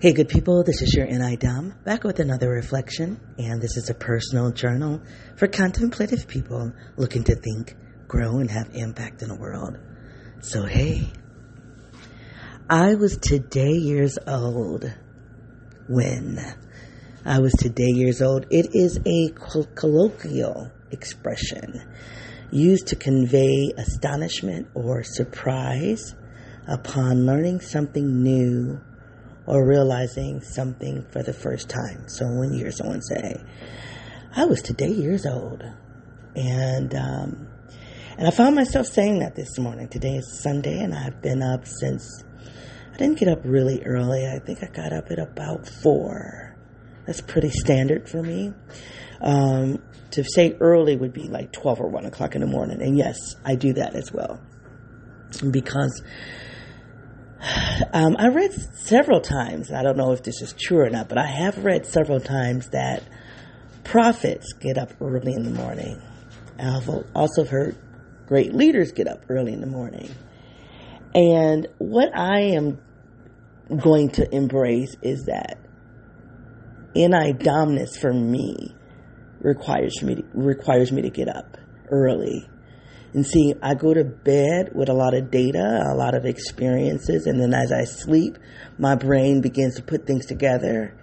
Hey, good people, this is your NI Dom, back with another reflection, and this is a personal journal for contemplative people looking to think, grow, and have impact in the world. So, hey, I was today years old when I was today years old. It is a colloquial expression used to convey astonishment or surprise upon learning something new or realizing something for the first time. So when you hear someone say, I was today years old, and um, and I found myself saying that this morning. Today is Sunday, and I've been up since I didn't get up really early. I think I got up at about four. That's pretty standard for me. Um, to say early would be like 12 or 1 o'clock in the morning. And yes, I do that as well. Because um, I read several times, I don't know if this is true or not, but I have read several times that prophets get up early in the morning. I've also heard great leaders get up early in the morning. And what I am going to embrace is that NI for me requires me to, requires me to get up early and see, I go to bed with a lot of data, a lot of experiences, and then as I sleep, my brain begins to put things together.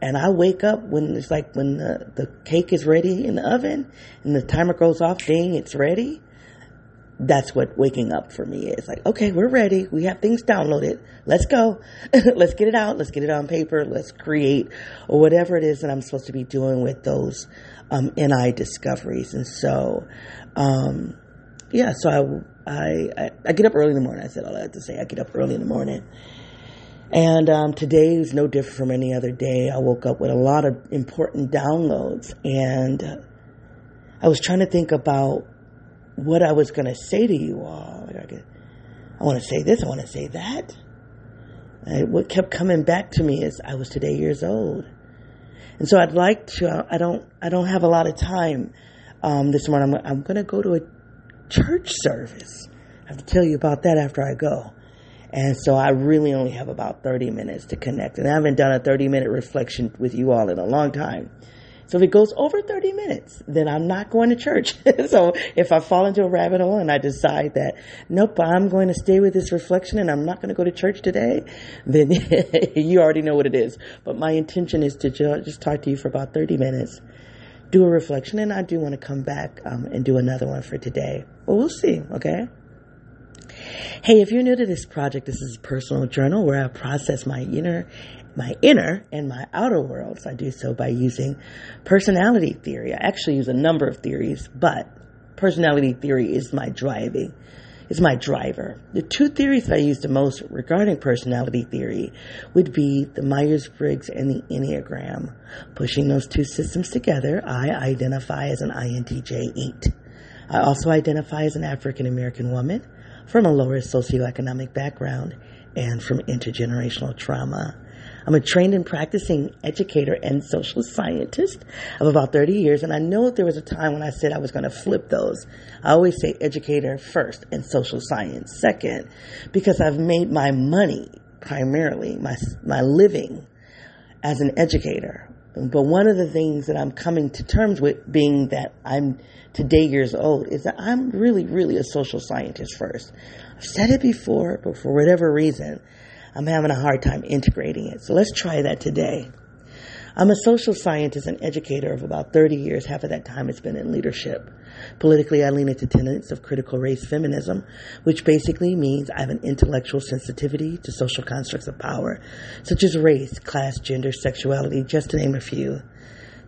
And I wake up when it's like when the, the cake is ready in the oven and the timer goes off, ding, it's ready. That's what waking up for me is like, okay, we're ready. We have things downloaded. Let's go. Let's get it out. Let's get it on paper. Let's create or whatever it is that I'm supposed to be doing with those um, NI discoveries. And so, um, yeah, so I, I, I get up early in the morning. I said all I had to say. I get up early in the morning. And um, today is no different from any other day. I woke up with a lot of important downloads, and I was trying to think about what I was going to say to you all. I want to say this, I want to say that. What kept coming back to me is I was today years old, and so I'd like to. I don't. I don't have a lot of time um, this morning. I'm, I'm going to go to a church service. I have to tell you about that after I go. And so I really only have about 30 minutes to connect. And I haven't done a 30 minute reflection with you all in a long time. So if it goes over 30 minutes, then I'm not going to church. so if I fall into a rabbit hole and I decide that, nope, I'm going to stay with this reflection and I'm not going to go to church today, then you already know what it is. But my intention is to just talk to you for about 30 minutes do a reflection, and I do want to come back um, and do another one for today. Well, we'll see, okay? Hey, if you're new to this project, this is a personal journal where I process my inner, my inner and my outer worlds. I do so by using personality theory. I actually use a number of theories, but personality theory is my driving is my driver. The two theories that I use the most regarding personality theory would be the Myers Briggs and the Enneagram. Pushing those two systems together, I identify as an INTJ 8. I also identify as an African American woman from a lower socioeconomic background and from intergenerational trauma. I'm a trained and practicing educator and social scientist of about 30 years, and I know there was a time when I said I was going to flip those. I always say educator first and social science second because I've made my money primarily, my, my living as an educator. But one of the things that I'm coming to terms with being that I'm today years old is that I'm really, really a social scientist first. I've said it before, but for whatever reason, I'm having a hard time integrating it. So let's try that today. I'm a social scientist and educator of about 30 years. Half of that time has been in leadership. Politically, I lean into tenets of critical race feminism, which basically means I have an intellectual sensitivity to social constructs of power, such as race, class, gender, sexuality, just to name a few.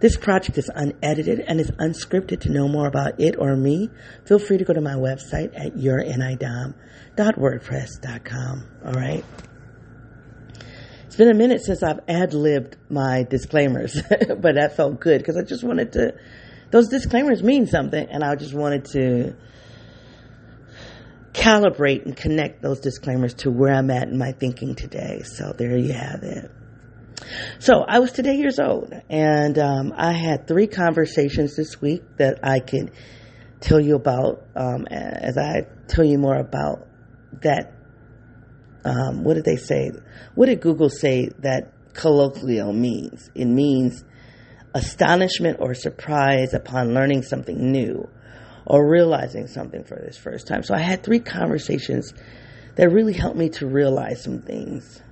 This project is unedited and is unscripted. To know more about it or me, feel free to go to my website at yournidom.wordpress.com. All right. It's been a minute since I've ad libbed my disclaimers, but that felt good because I just wanted to, those disclaimers mean something, and I just wanted to calibrate and connect those disclaimers to where I'm at in my thinking today. So there you have it. So I was today years old, and um, I had three conversations this week that I could tell you about um, as I tell you more about that um, what did they say? What did Google say that colloquial means. It means astonishment or surprise upon learning something new or realizing something for this first time. So I had three conversations that really helped me to realize some things.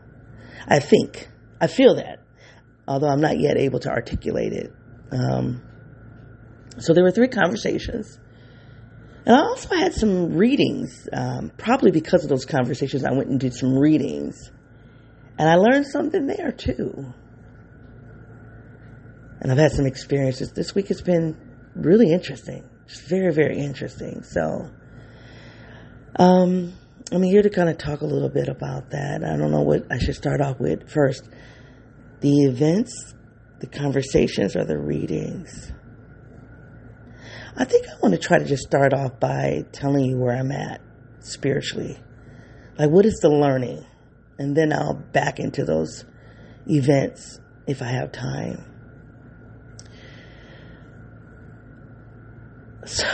I think. I feel that, although I'm not yet able to articulate it. Um, so there were three conversations. And I also had some readings. Um, probably because of those conversations, I went and did some readings. And I learned something there too. And I've had some experiences. This week has been really interesting. Just very, very interesting. So, um, I'm here to kind of talk a little bit about that. I don't know what I should start off with first. The events, the conversations, or the readings. I think I want to try to just start off by telling you where I'm at spiritually. Like, what is the learning? And then I'll back into those events if I have time. So,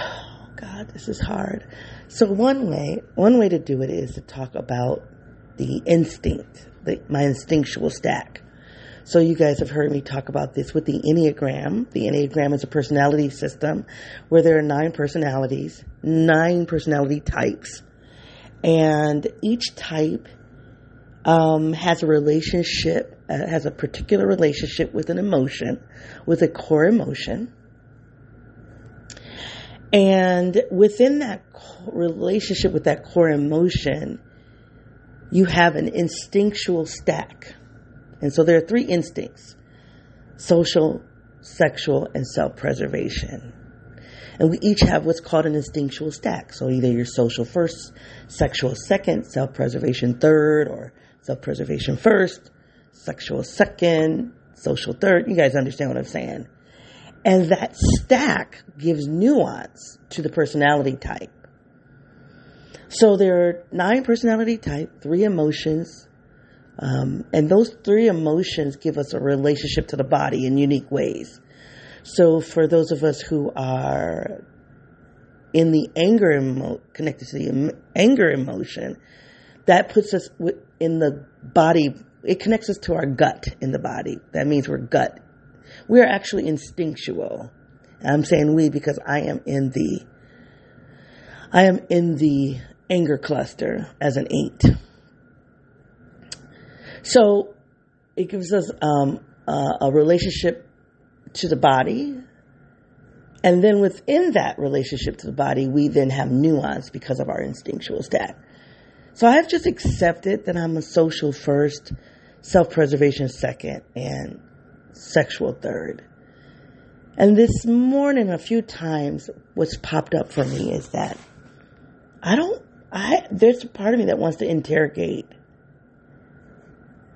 God, this is hard. So one way, one way to do it is to talk about the instinct, the, my instinctual stack. So you guys have heard me talk about this with the Enneagram. The Enneagram is a personality system where there are nine personalities, nine personality types, and each type um, has a relationship, uh, has a particular relationship with an emotion, with a core emotion. And within that relationship with that core emotion, you have an instinctual stack. And so there are three instincts social, sexual, and self preservation. And we each have what's called an instinctual stack. So either your social first, sexual second, self preservation third, or self preservation first, sexual second, social third. You guys understand what I'm saying? And that stack gives nuance to the personality type. So there are nine personality type, three emotions, um, and those three emotions give us a relationship to the body in unique ways. So for those of us who are in the anger emo- connected to the anger emotion, that puts us in the body. It connects us to our gut in the body. That means we're gut. We are actually instinctual. I'm saying we because I am in the I am in the anger cluster as an eight. So it gives us um, uh, a relationship to the body. And then within that relationship to the body, we then have nuance because of our instinctual stack. So I've just accepted that I'm a social first, self preservation second, and sexual third. And this morning, a few times, what's popped up for me is that I don't, I, there's a part of me that wants to interrogate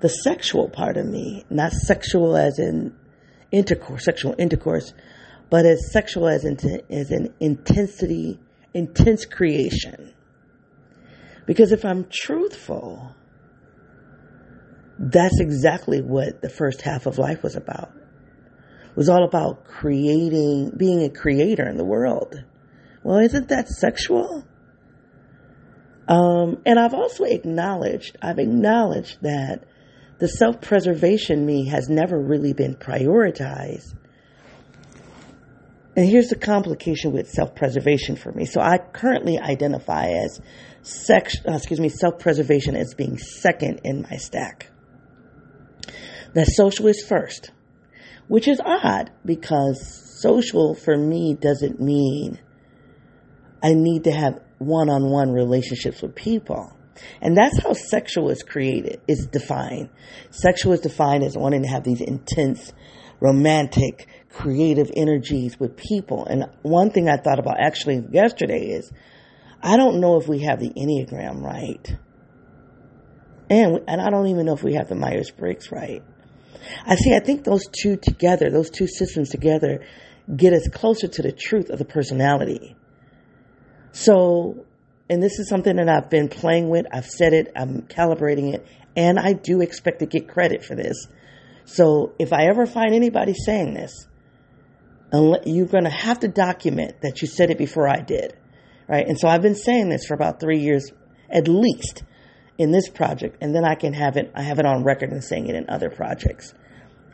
the sexual part of me, not sexual as in intercourse, sexual intercourse, but as sexual as in, as an intensity, intense creation. Because if I'm truthful, that's exactly what the first half of life was about. It was all about creating, being a creator in the world. Well, isn't that sexual? Um, and I've also acknowledged, I've acknowledged that the self preservation me has never really been prioritized and here's the complication with self-preservation for me. So I currently identify as sex, uh, excuse me, self-preservation as being second in my stack. That social is first, which is odd because social for me doesn't mean I need to have one-on-one relationships with people. And that's how sexual is created, is defined. Sexual is defined as wanting to have these intense, romantic, creative energies with people. And one thing I thought about actually yesterday is I don't know if we have the Enneagram right. And, and I don't even know if we have the Myers Briggs right. I see, I think those two together, those two systems together, get us closer to the truth of the personality. So, and this is something that I've been playing with. I've said it, I'm calibrating it, and I do expect to get credit for this. So if I ever find anybody saying this, you're going to have to document that you said it before I did, right? And so I've been saying this for about three years at least. in this project, and then I can have it. I have it on record and saying it in other projects.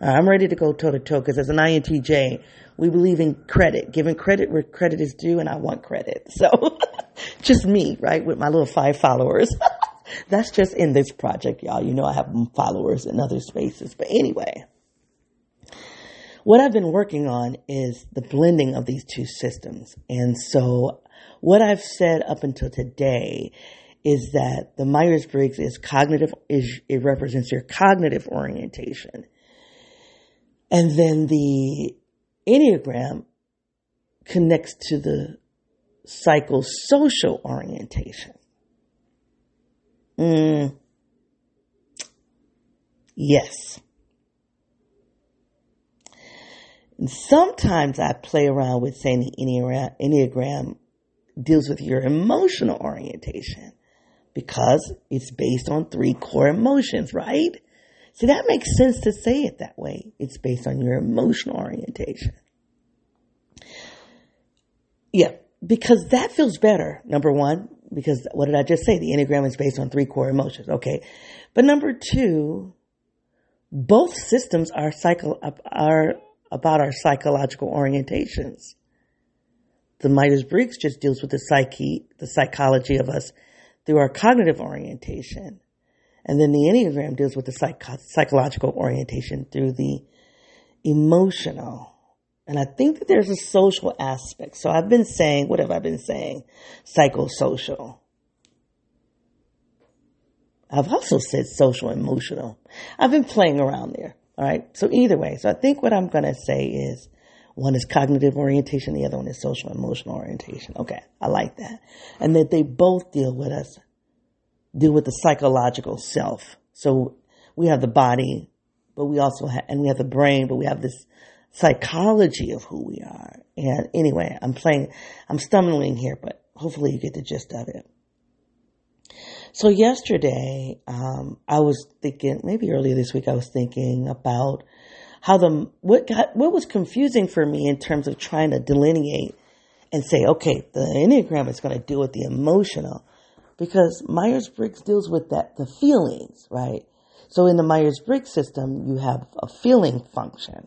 Uh, I'm ready to go toe to toe because as an INTJ, we believe in credit, giving credit where credit is due, and I want credit. So, just me, right, with my little five followers. That's just in this project, y'all. You know, I have followers in other spaces. But anyway, what I've been working on is the blending of these two systems. And so, what I've said up until today is that the Myers Briggs is cognitive, is, it represents your cognitive orientation. And then the Enneagram connects to the psychosocial orientation. Mm. Yes. And sometimes I play around with saying the Enneagram deals with your emotional orientation because it's based on three core emotions, right? See, that makes sense to say it that way. It's based on your emotional orientation. Yeah, because that feels better, number one, because what did I just say? The Enneagram is based on three core emotions. Okay. But number two, both systems are psycho, are about our psychological orientations. The Myers-Briggs just deals with the psyche, the psychology of us through our cognitive orientation. And then the Enneagram deals with the psych- psychological orientation through the emotional. And I think that there's a social aspect. So I've been saying, what have I been saying? Psychosocial. I've also said social emotional. I've been playing around there. All right. So either way, so I think what I'm going to say is one is cognitive orientation, the other one is social emotional orientation. Okay. I like that. And that they both deal with us, deal with the psychological self. So we have the body, but we also have, and we have the brain, but we have this psychology of who we are. And anyway, I'm playing, I'm stumbling here, but hopefully you get the gist of it. So yesterday, um, I was thinking, maybe earlier this week, I was thinking about how the, what got, what was confusing for me in terms of trying to delineate and say, okay, the Enneagram is going to deal with the emotional because Myers-Briggs deals with that, the feelings, right? So in the Myers-Briggs system, you have a feeling function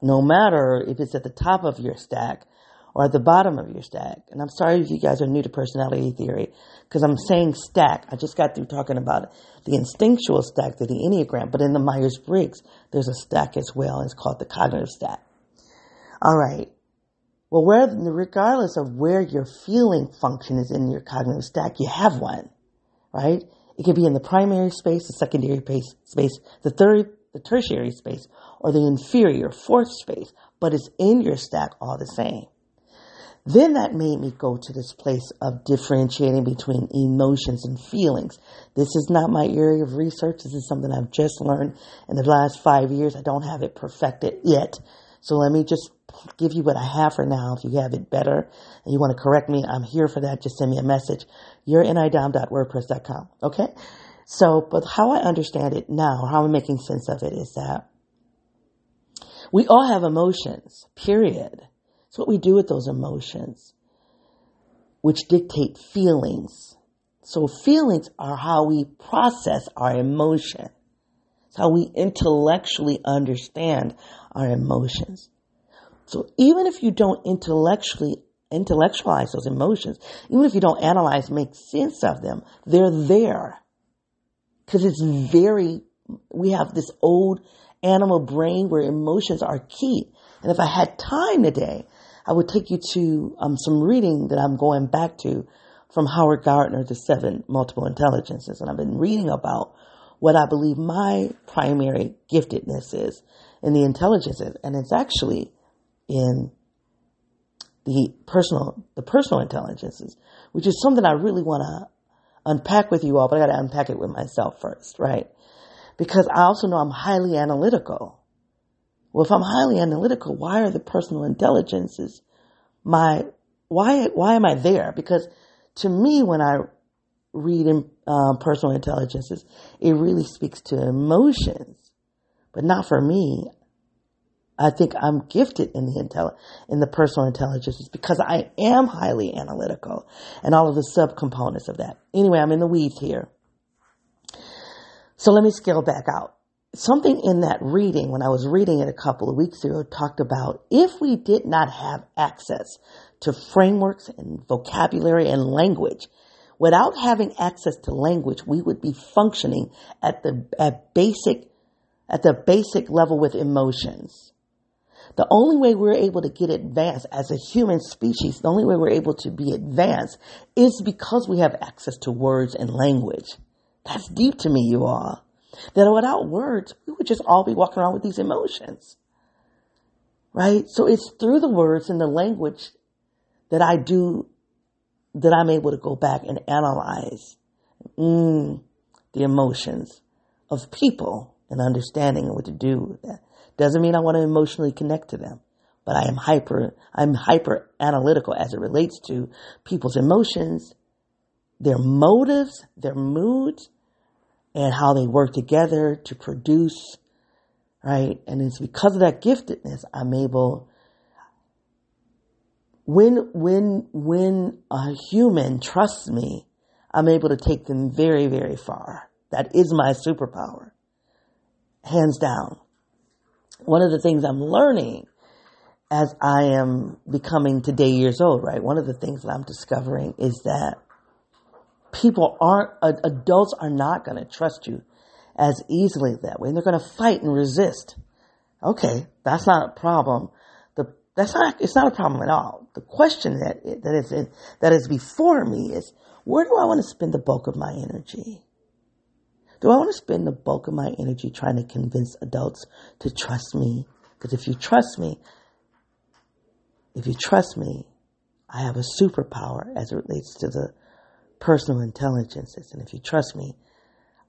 no matter if it's at the top of your stack or at the bottom of your stack. And I'm sorry if you guys are new to personality theory because I'm saying stack. I just got through talking about the instinctual stack the Enneagram, but in the Myers Briggs, there's a stack as well. It's called the cognitive stack. All right. Well, where, regardless of where your feeling function is in your cognitive stack, you have one, right? It could be in the primary space, the secondary space, the third the tertiary space, or the inferior fourth space, but it's in your stack all the same. Then that made me go to this place of differentiating between emotions and feelings. This is not my area of research. This is something I've just learned in the last five years. I don't have it perfected yet. So let me just give you what I have for now. If you have it better and you want to correct me, I'm here for that. Just send me a message. You're nidom.wordpress.com. Okay. So, but how I understand it now, how I'm making sense of it is that we all have emotions, period. It's what we do with those emotions, which dictate feelings. So feelings are how we process our emotion. It's how we intellectually understand our emotions. So even if you don't intellectually intellectualize those emotions, even if you don't analyze, make sense of them, they're there because it's very, we have this old animal brain where emotions are key. And if I had time today, I would take you to um, some reading that I'm going back to from Howard Gardner, The Seven Multiple Intelligences. And I've been reading about what I believe my primary giftedness is in the intelligences. And it's actually in the personal, the personal intelligences, which is something I really want to unpack with you all, but I got to unpack it with myself first, right? Because I also know I'm highly analytical. Well, if I'm highly analytical, why are the personal intelligences my, why, why am I there? Because to me, when I read in um, personal intelligences, it really speaks to emotions, but not for me. I think I'm gifted in the intel, in the personal intelligences because I am highly analytical and all of the subcomponents of that. Anyway, I'm in the weeds here. So let me scale back out. Something in that reading, when I was reading it a couple of weeks ago, talked about if we did not have access to frameworks and vocabulary and language, without having access to language, we would be functioning at the at basic at the basic level with emotions. The only way we're able to get advanced as a human species, the only way we're able to be advanced is because we have access to words and language. That's deep to me, you all. That without words, we would just all be walking around with these emotions. Right? So it's through the words and the language that I do, that I'm able to go back and analyze mm, the emotions of people and understanding what to do with that. Doesn't mean I want to emotionally connect to them, but I am hyper, I'm hyper analytical as it relates to people's emotions, their motives, their moods, and how they work together to produce, right? And it's because of that giftedness, I'm able, when, when, when a human trusts me, I'm able to take them very, very far. That is my superpower. Hands down. One of the things I'm learning as I am becoming today years old, right? One of the things that I'm discovering is that people aren't, uh, adults are not going to trust you as easily that way. And they're going to fight and resist. Okay, that's not a problem. The, that's not, it's not a problem at all. The question that, that is, in, that is before me is, where do I want to spend the bulk of my energy? Do I want to spend the bulk of my energy trying to convince adults to trust me? Because if you trust me, if you trust me, I have a superpower as it relates to the personal intelligences. And if you trust me,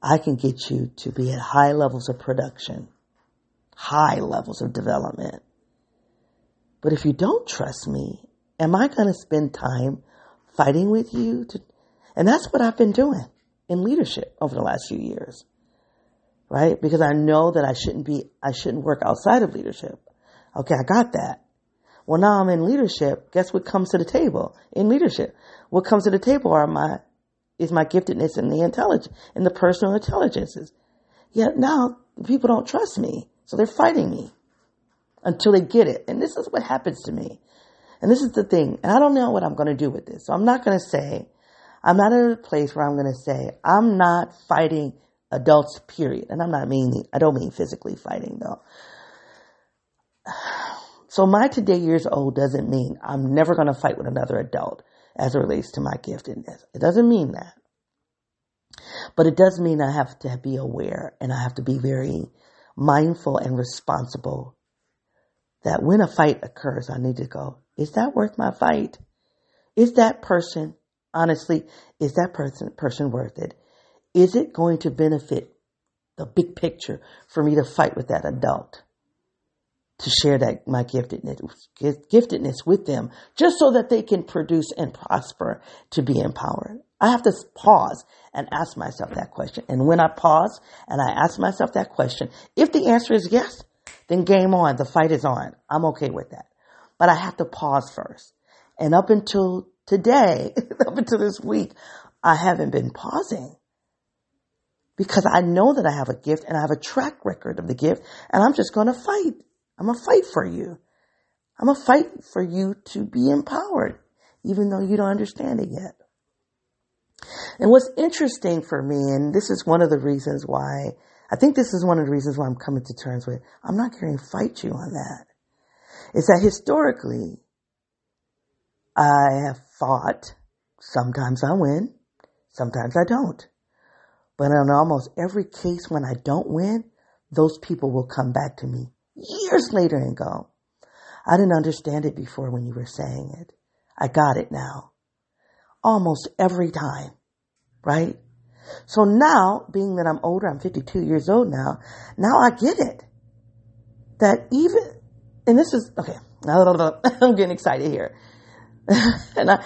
I can get you to be at high levels of production, high levels of development. But if you don't trust me, am I going to spend time fighting with you? To, and that's what I've been doing in leadership over the last few years. Right? Because I know that I shouldn't be, I shouldn't work outside of leadership. Okay, I got that. Well, now I'm in leadership. Guess what comes to the table in leadership? What comes to the table are my, is my giftedness and the intelligence and the personal intelligences. Yet now people don't trust me. So they're fighting me until they get it. And this is what happens to me. And this is the thing. And I don't know what I'm going to do with this. So I'm not going to say, I'm not in a place where I'm going to say, I'm not fighting adults, period. And I'm not meaning, I don't mean physically fighting though. So my today years old doesn't mean I'm never going to fight with another adult as it relates to my giftedness. It doesn't mean that. But it does mean I have to be aware and I have to be very mindful and responsible that when a fight occurs, I need to go, is that worth my fight? Is that person, honestly, is that person, person worth it? Is it going to benefit the big picture for me to fight with that adult? To share that my giftedness, giftedness with them just so that they can produce and prosper to be empowered. I have to pause and ask myself that question. And when I pause and I ask myself that question, if the answer is yes, then game on. The fight is on. I'm okay with that. But I have to pause first. And up until today, up until this week, I haven't been pausing because I know that I have a gift and I have a track record of the gift and I'm just going to fight. I'm going to fight for you. I'm going to fight for you to be empowered, even though you don't understand it yet. And what's interesting for me, and this is one of the reasons why, I think this is one of the reasons why I'm coming to terms with, I'm not going to fight you on that, is that historically, I have fought. Sometimes I win, sometimes I don't. But in almost every case when I don't win, those people will come back to me years later and go, I didn't understand it before when you were saying it. I got it now. Almost every time, right? So now, being that I'm older, I'm 52 years old now, now I get it. That even, and this is, okay, I'm getting excited here. and I,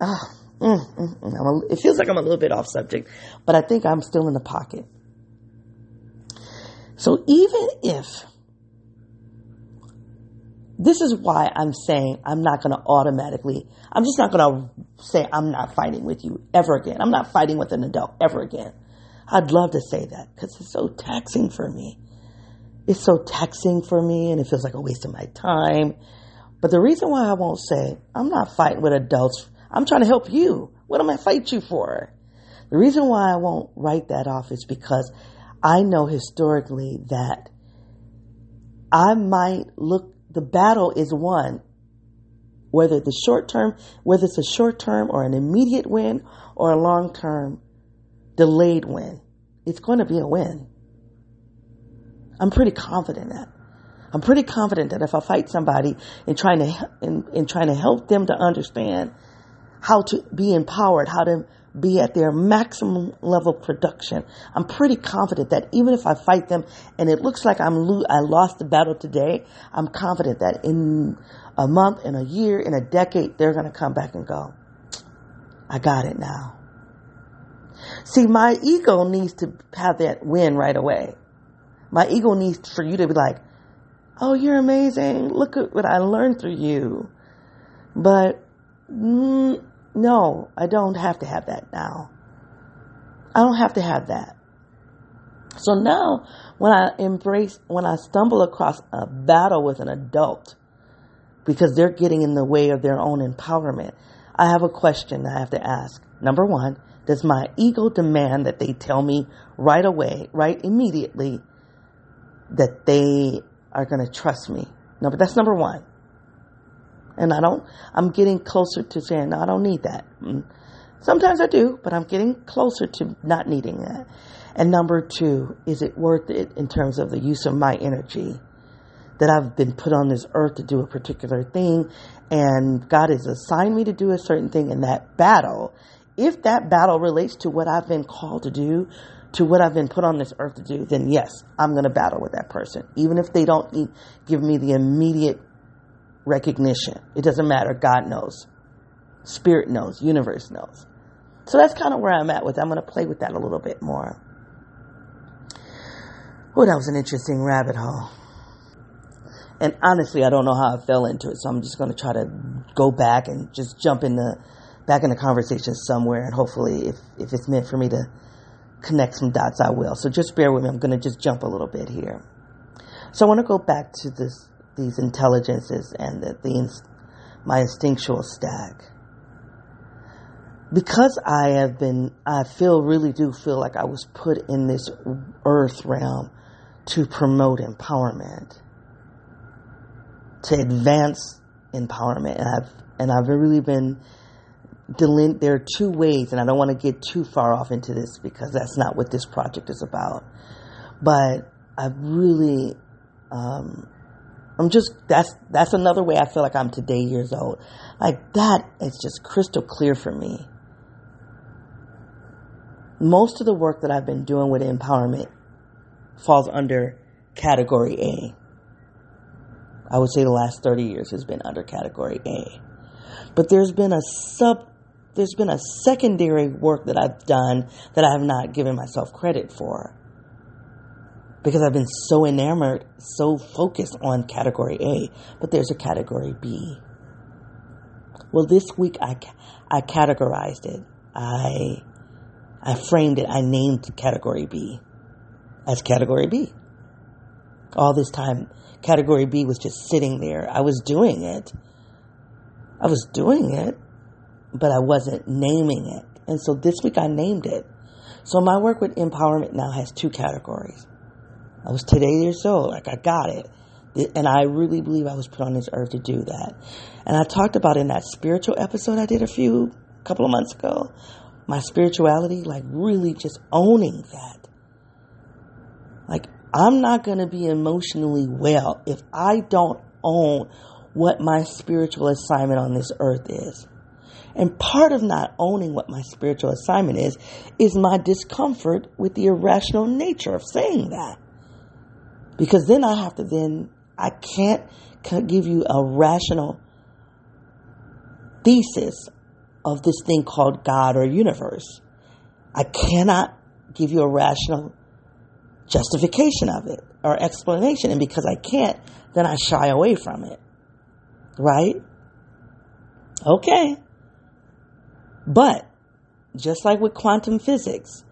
oh, mm, mm, mm, a, it feels like I'm a little bit off subject, but I think I'm still in the pocket. So even if this is why I'm saying I'm not going to automatically, I'm just not going to say I'm not fighting with you ever again. I'm not fighting with an adult ever again. I'd love to say that because it's so taxing for me. It's so taxing for me and it feels like a waste of my time. But the reason why I won't say I'm not fighting with adults, I'm trying to help you. What am I fight you for? The reason why I won't write that off is because I know historically that I might look the battle is won. Whether the short term, whether it's a short term or an immediate win or a long term delayed win, it's going to be a win. I'm pretty confident that. I'm pretty confident that if I fight somebody in trying to in, in trying to help them to understand how to be empowered, how to be at their maximum level production. I'm pretty confident that even if I fight them and it looks like I'm lo- I lost the battle today, I'm confident that in a month, in a year, in a decade, they're going to come back and go, I got it now. See, my ego needs to have that win right away. My ego needs for you to be like, oh, you're amazing. Look at what I learned through you. But, mm, no, I don't have to have that now. I don't have to have that. So now, when I embrace, when I stumble across a battle with an adult, because they're getting in the way of their own empowerment, I have a question I have to ask. Number one, does my ego demand that they tell me right away, right immediately, that they are going to trust me? No, but that's number one. And I don't, I'm getting closer to saying, no, I don't need that. Mm. Sometimes I do, but I'm getting closer to not needing that. And number two, is it worth it in terms of the use of my energy? That I've been put on this earth to do a particular thing, and God has assigned me to do a certain thing in that battle. If that battle relates to what I've been called to do, to what I've been put on this earth to do, then yes, I'm going to battle with that person. Even if they don't give me the immediate recognition. It doesn't matter. God knows. Spirit knows. Universe knows. So that's kind of where I'm at with it. I'm going to play with that a little bit more. Oh, that was an interesting rabbit hole. And honestly, I don't know how I fell into it, so I'm just going to try to go back and just jump in the back in the conversation somewhere, and hopefully, if if it's meant for me to connect some dots, I will. So just bear with me. I'm going to just jump a little bit here. So I want to go back to this these intelligences and the, the my instinctual stack. Because I have been, I feel really do feel like I was put in this earth realm to promote empowerment, to advance empowerment, and I've and I've really been delin- there are two ways, and I don't want to get too far off into this because that's not what this project is about. But I've really um, I'm just that's that's another way I feel like I'm today years old. Like that is just crystal clear for me. Most of the work that I've been doing with empowerment falls under category A. I would say the last 30 years has been under category A. But there's been a sub there's been a secondary work that I've done that I have not given myself credit for because I've been so enamored, so focused on category A, but there's a category B. Well, this week I, I categorized it. I, I framed it. I named category B as category B. All this time, category B was just sitting there. I was doing it. I was doing it, but I wasn't naming it. And so this week I named it. So my work with empowerment now has two categories. I was today years old. Like I got it. And I really believe I was put on this earth to do that. And I talked about in that spiritual episode I did a few, couple of months ago, my spirituality, like really just owning that. Like, I'm not going to be emotionally well if I don't own what my spiritual assignment on this earth is. And part of not owning what my spiritual assignment is, is my discomfort with the irrational nature of saying that. Because then I have to then, I can't give you a rational thesis of this thing called God or universe. I cannot give you a rational justification of it or explanation. And because I can't, then I shy away from it. Right? Okay. But just like with quantum physics,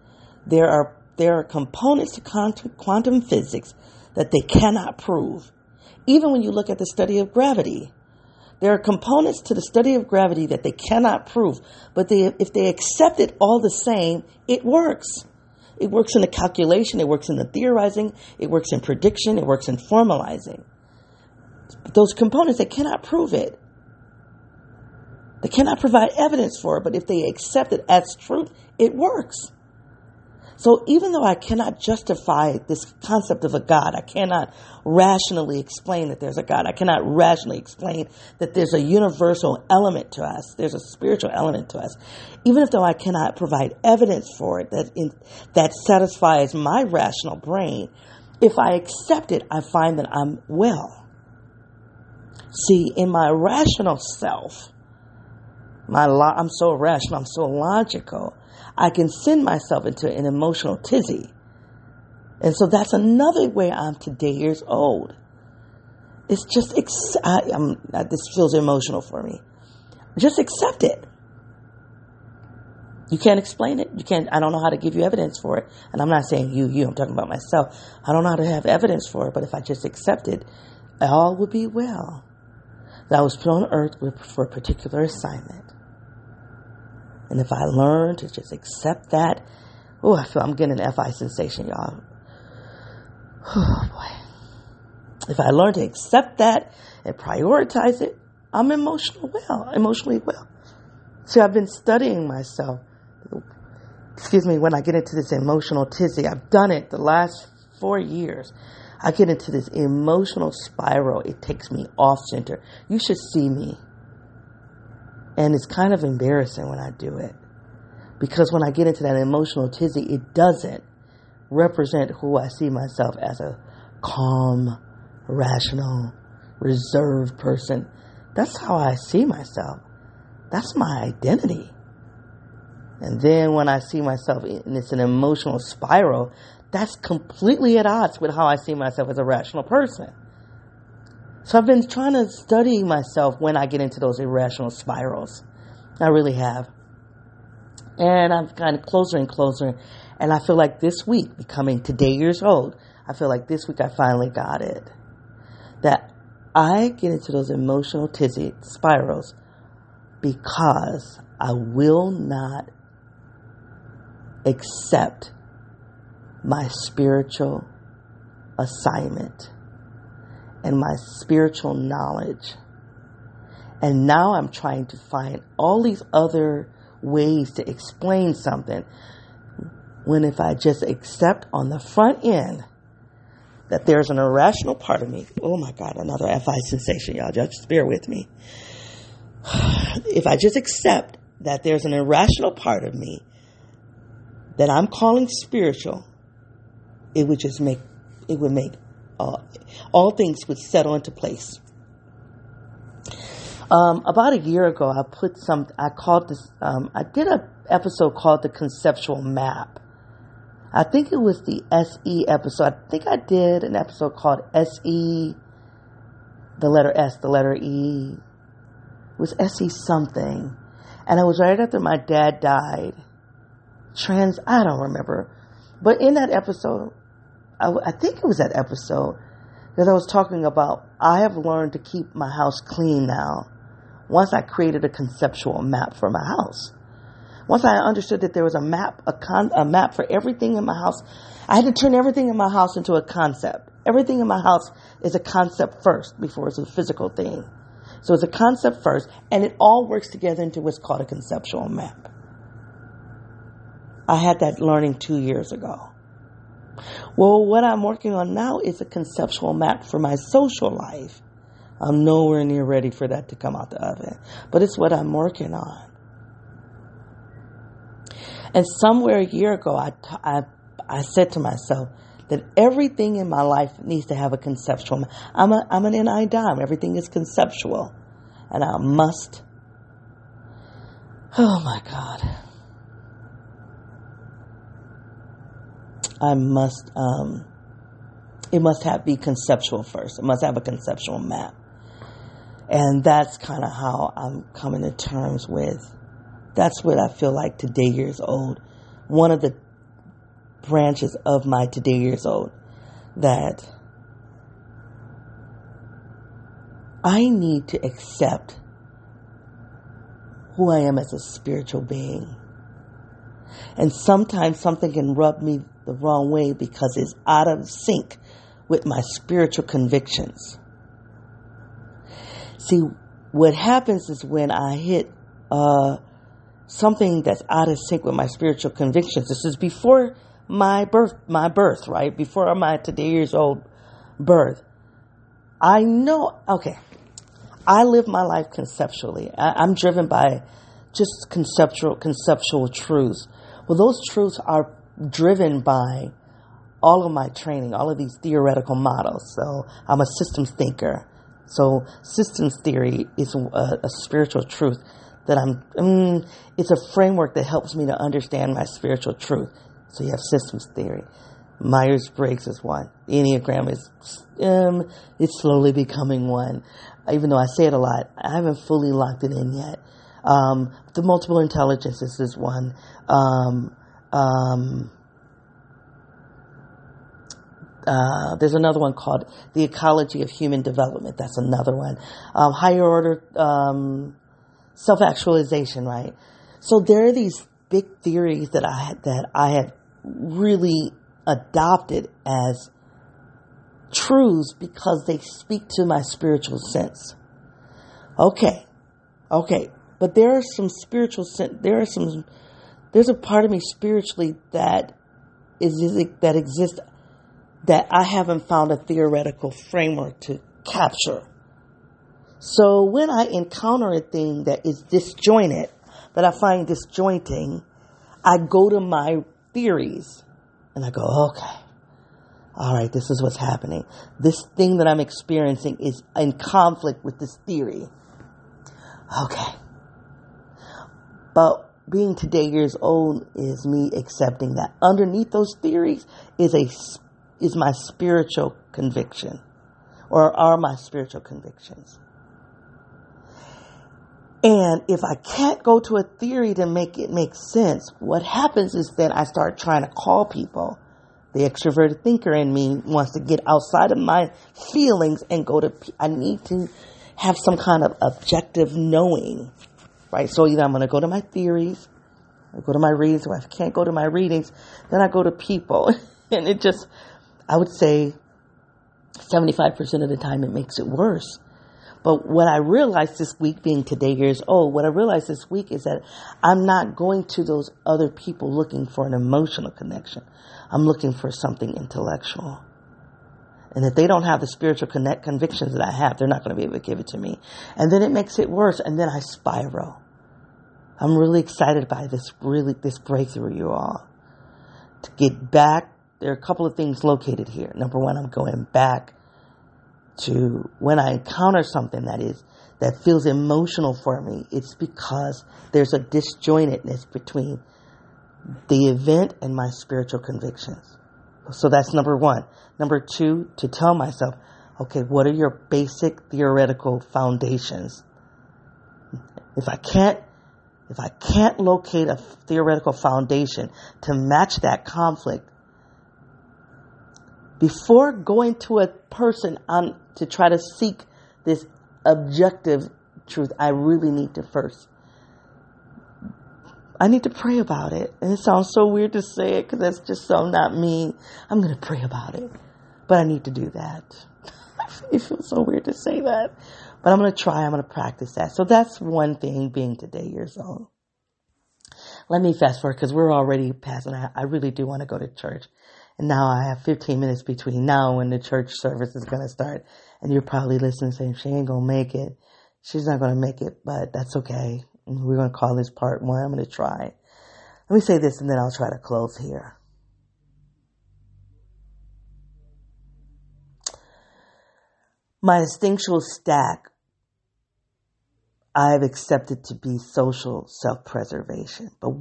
there are there are components to quantum, physics that they cannot prove. Even when you look at the study of gravity, there are components to the study of gravity that they cannot prove, but they, if they accept it all the same, it works. It works in the calculation, it works in the theorizing, it works in prediction, it works in formalizing. But those components, they cannot prove it. They cannot provide evidence for it, but if they accept it as truth, it works. So even though I cannot justify this concept of a God, I cannot rationally explain that there's a God. I cannot rationally explain that there's a universal element to us. There's a spiritual element to us. Even if though I cannot provide evidence for it that in, that satisfies my rational brain, if I accept it, I find that I'm well. See, in my rational self, my lo- I'm so rational, I'm so logical. I can send myself into an emotional tizzy. And so that's another way I'm today years old. It's just, ex- I, am this feels emotional for me. Just accept it. You can't explain it. You can't, I don't know how to give you evidence for it. And I'm not saying you, you, I'm talking about myself. I don't know how to have evidence for it, but if I just accept it, all would be well. That I was put on earth for a particular assignment. And if I learn to just accept that, oh, I feel I'm getting an FI sensation, y'all. Oh boy. If I learn to accept that and prioritize it, I'm emotional well, emotionally well. See, I've been studying myself. Excuse me, when I get into this emotional tizzy, I've done it the last four years. I get into this emotional spiral. It takes me off center. You should see me. And it's kind of embarrassing when I do it. Because when I get into that emotional tizzy, it doesn't represent who I see myself as a calm, rational, reserved person. That's how I see myself. That's my identity. And then when I see myself and it's an emotional spiral, that's completely at odds with how I see myself as a rational person. So I've been trying to study myself when I get into those irrational spirals. I really have. And I'm kind of closer and closer. And I feel like this week, becoming today years old, I feel like this week I finally got it. That I get into those emotional tizzy spirals because I will not accept my spiritual assignment and my spiritual knowledge. And now I'm trying to find all these other ways to explain something. When if I just accept on the front end that there's an irrational part of me. Oh my God, another FI sensation, y'all. Just bear with me. If I just accept that there's an irrational part of me that I'm calling spiritual, it would just make, it would make uh, all things would settle into place. Um, about a year ago, I put some. I called this. Um, I did an episode called the conceptual map. I think it was the SE episode. I think I did an episode called SE, the letter S, the letter E. It was SE something, and it was right after my dad died. Trans, I don't remember, but in that episode, I, I think it was that episode that I was talking about. I have learned to keep my house clean now. Once I created a conceptual map for my house. Once I understood that there was a map, a, con, a map for everything in my house, I had to turn everything in my house into a concept. Everything in my house is a concept first before it's a physical thing. So it's a concept first, and it all works together into what's called a conceptual map. I had that learning two years ago. Well, what I'm working on now is a conceptual map for my social life. I'm nowhere near ready for that to come out the oven, but it's what I'm working on. And somewhere a year ago, I, I, I said to myself that everything in my life needs to have a conceptual. Map. I'm a, I'm an NI dom. Everything is conceptual, and I must. Oh my God. I must, um, it must have be conceptual first. It must have a conceptual map. And that's kind of how I'm coming to terms with. That's what I feel like today years old. One of the branches of my today years old that I need to accept who I am as a spiritual being. And sometimes something can rub me the wrong way because it's out of sync with my spiritual convictions. See, what happens is when I hit uh, something that's out of sync with my spiritual convictions. This is before my birth, my birth, right? Before my today years old birth. I know, okay, I live my life conceptually. I, am driven by just conceptual, conceptual truths. Well, those truths are driven by all of my training, all of these theoretical models. So I'm a systems thinker. So systems theory is a, a spiritual truth that I'm, mm, it's a framework that helps me to understand my spiritual truth. So you have systems theory. Myers Briggs is one. Enneagram is, um, it's slowly becoming one. Even though I say it a lot, I haven't fully locked it in yet. Um, the multiple intelligences is one. Um, um, uh, there's another one called the ecology of human development. That's another one. Um, higher order um, self actualization, right? So there are these big theories that I that I have really adopted as truths because they speak to my spiritual sense. Okay, okay, but there are some spiritual sense. There are some. There's a part of me spiritually that is that exists that I haven't found a theoretical framework to capture. So when I encounter a thing that is disjointed, that I find disjointing, I go to my theories and I go, okay, all right, this is what's happening. This thing that I'm experiencing is in conflict with this theory. Okay. But being today years old is me accepting that underneath those theories is a is my spiritual conviction or are my spiritual convictions. And if I can't go to a theory to make it make sense, what happens is then I start trying to call people. The extroverted thinker in me wants to get outside of my feelings and go to, I need to have some kind of objective knowing, right? So either I'm going to go to my theories, I go to my readings, or if I can't go to my readings, then I go to people. and it just, I would say 75% of the time it makes it worse but what I realized this week, being today years old, what I realized this week is that I'm not going to those other people looking for an emotional connection. I'm looking for something intellectual. And if they don't have the spiritual connect convictions that I have, they're not going to be able to give it to me. And then it makes it worse. And then I spiral. I'm really excited by this, really, this breakthrough, you all. To get back, there are a couple of things located here. Number one, I'm going back to when I encounter something that is that feels emotional for me, it's because there's a disjointedness between the event and my spiritual convictions. So that's number one. Number two, to tell myself, okay, what are your basic theoretical foundations? If I can't, if I can't locate a theoretical foundation to match that conflict, before going to a person on to try to seek this objective truth, I really need to first. I need to pray about it. And it sounds so weird to say it because that's just so not me. I'm going to pray about it. But I need to do that. it feels so weird to say that. But I'm going to try. I'm going to practice that. So that's one thing being today years old. Let me fast forward because we're already past and I, I really do want to go to church. And now I have 15 minutes between now and the church service is going to start. And you're probably listening saying, she ain't going to make it. She's not going to make it, but that's okay. We're going to call this part one. I'm going to try. Let me say this and then I'll try to close here. My instinctual stack I've accepted to be social self preservation. But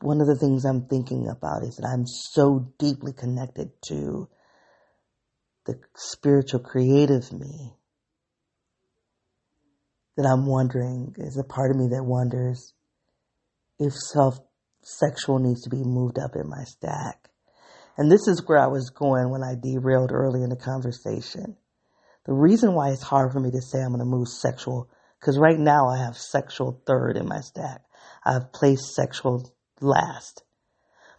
one of the things I'm thinking about is that I'm so deeply connected to the spiritual creative me that I'm wondering, is a part of me that wonders if self sexual needs to be moved up in my stack. And this is where I was going when I derailed early in the conversation. The reason why it's hard for me to say I'm going to move sexual, because right now I have sexual third in my stack. I've placed sexual last.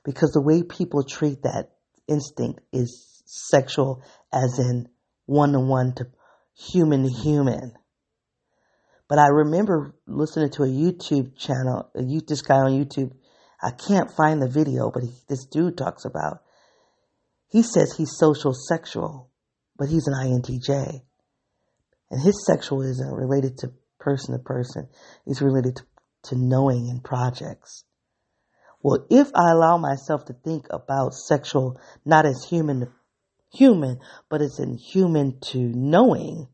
Because the way people treat that instinct is sexual as in one to one to human to human. But I remember listening to a YouTube channel, a, this guy on YouTube. I can't find the video, but he, this dude talks about. He says he's social sexual, but he's an INTJ, and his sexual isn't related to person to person. It's related to, to knowing and projects. Well, if I allow myself to think about sexual not as human to human, but as in human to knowing,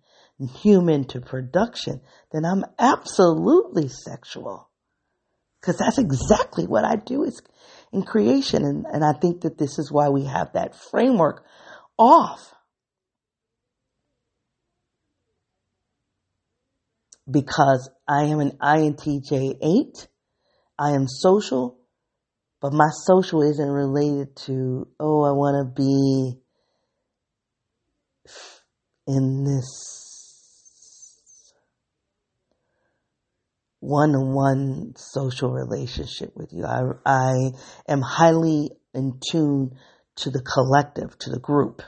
human to production, then I'm absolutely sexual. Cause that's exactly what I do is in creation. And, and I think that this is why we have that framework off. Because I am an INTJ 8. I am social, but my social isn't related to, oh, I want to be in this one on one social relationship with you. I, I am highly in tune to the collective, to the group.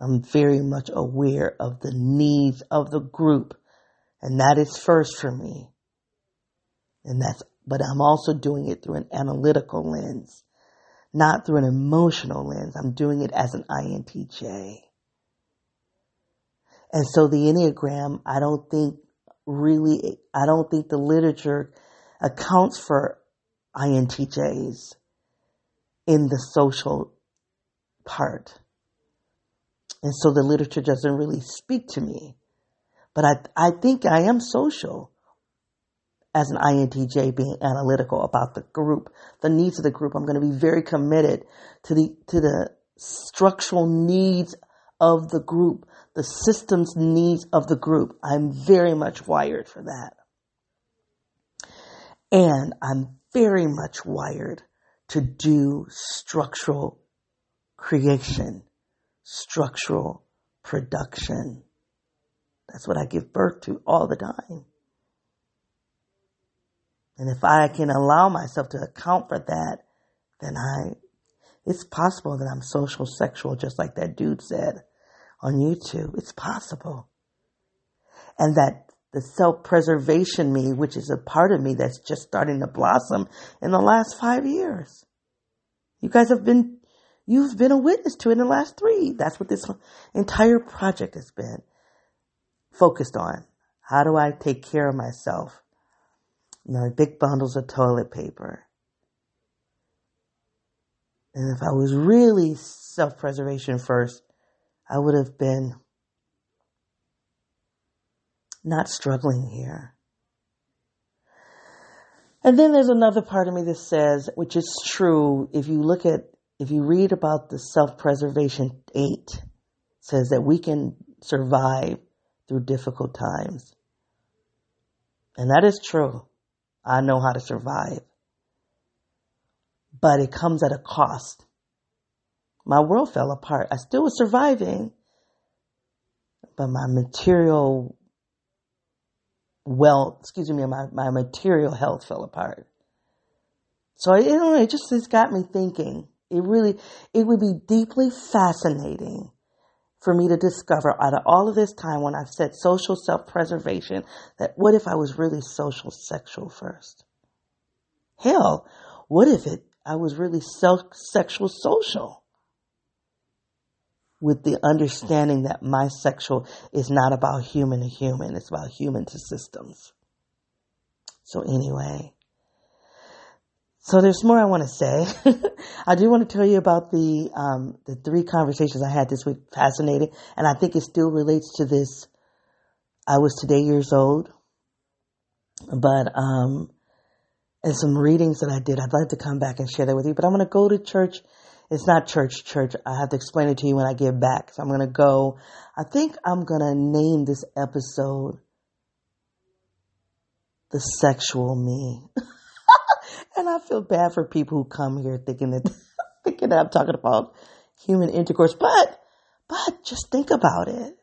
I'm very much aware of the needs of the group. And that is first for me. And that's, but I'm also doing it through an analytical lens, not through an emotional lens. I'm doing it as an INTJ. And so the Enneagram, I don't think really, I don't think the literature accounts for INTJs in the social part. And so the literature doesn't really speak to me. But I, I think I am social as an INTJ being analytical about the group, the needs of the group. I'm going to be very committed to the, to the structural needs of the group the systems needs of the group. I'm very much wired for that. And I'm very much wired to do structural creation, structural production. That's what I give birth to all the time. And if I can allow myself to account for that, then I, it's possible that I'm social sexual, just like that dude said on YouTube. It's possible. And that the self-preservation me, which is a part of me that's just starting to blossom in the last five years. You guys have been, you've been a witness to it in the last three. That's what this entire project has been focused on. How do I take care of myself? You know, big bundles of toilet paper. And if I was really self-preservation first, I would have been not struggling here. And then there's another part of me that says, which is true, if you look at, if you read about the self-preservation eight, says that we can survive through difficult times. And that is true. I know how to survive. But it comes at a cost. My world fell apart. I still was surviving, but my material well, excuse me, my, my material health fell apart. So it, it just has got me thinking. It really, it would be deeply fascinating for me to discover out of all of this time when I've said social self-preservation that what if I was really social sexual first? Hell, what if it, I was really self sexual social? with the understanding that my sexual is not about human to human, it's about human to systems. So anyway, so there's more I want to say. I do want to tell you about the um, the three conversations I had this week. Fascinating, and I think it still relates to this. I was today years old, but um, and some readings that I did. I'd like to come back and share that with you. But I'm going to go to church it's not church, church. I have to explain it to you when I get back. So I'm going to go. I think I'm going to name this episode the sexual me. and I feel bad for people who come here thinking that thinking that I'm talking about human intercourse, but but just think about it.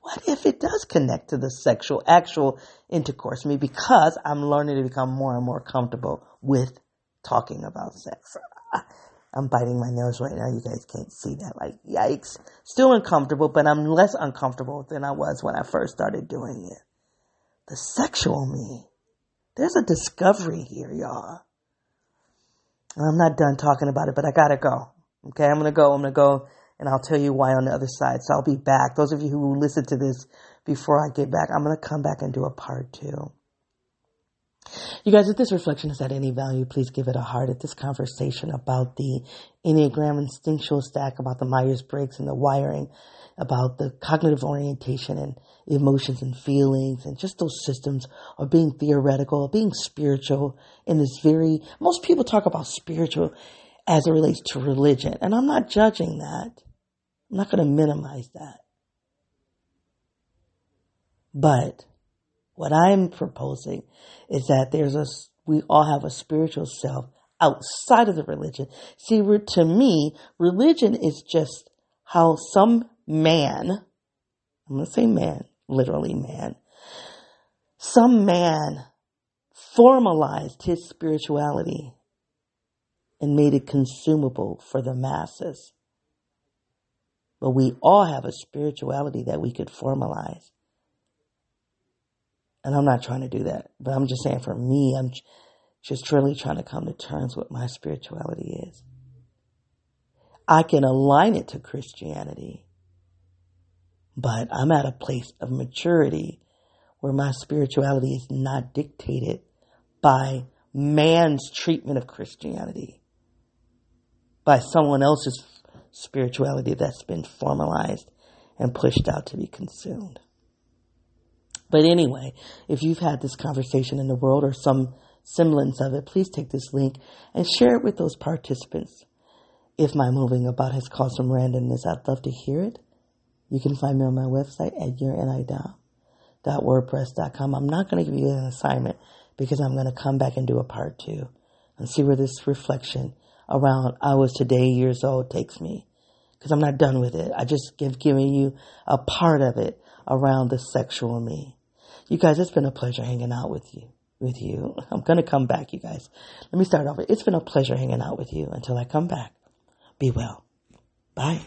What if it does connect to the sexual, actual intercourse? Me, because I'm learning to become more and more comfortable with talking about sex. I'm biting my nails right now. You guys can't see that. Like, yikes. Still uncomfortable, but I'm less uncomfortable than I was when I first started doing it. The sexual me. There's a discovery here, y'all. I'm not done talking about it, but I gotta go. Okay, I'm gonna go. I'm gonna go and I'll tell you why on the other side. So I'll be back. Those of you who listen to this before I get back, I'm gonna come back and do a part two. You guys, if this reflection has had any value, please give it a heart at this conversation about the Enneagram instinctual stack, about the Myers Briggs and the wiring, about the cognitive orientation and emotions and feelings and just those systems of being theoretical, of being spiritual in this very, most people talk about spiritual as it relates to religion. And I'm not judging that. I'm not going to minimize that. But what I'm proposing is that there's a, we all have a spiritual self outside of the religion. See, to me, religion is just how some man, I'm going to say man, literally man, some man formalized his spirituality and made it consumable for the masses. But we all have a spirituality that we could formalize. And I'm not trying to do that, but I'm just saying for me, I'm just really trying to come to terms with my spirituality is. I can align it to Christianity, but I'm at a place of maturity where my spirituality is not dictated by man's treatment of Christianity, by someone else's spirituality that's been formalized and pushed out to be consumed. But anyway, if you've had this conversation in the world or some semblance of it, please take this link and share it with those participants. If my moving about has caused some randomness, I'd love to hear it. You can find me on my website at yournidom.wordpress.com. I'm not going to give you an assignment because I'm going to come back and do a part two and see where this reflection around I was today years old takes me. Because I'm not done with it. I just give giving you a part of it around the sexual me. You guys, it's been a pleasure hanging out with you. With you. I'm gonna come back, you guys. Let me start over. It's been a pleasure hanging out with you until I come back. Be well. Bye.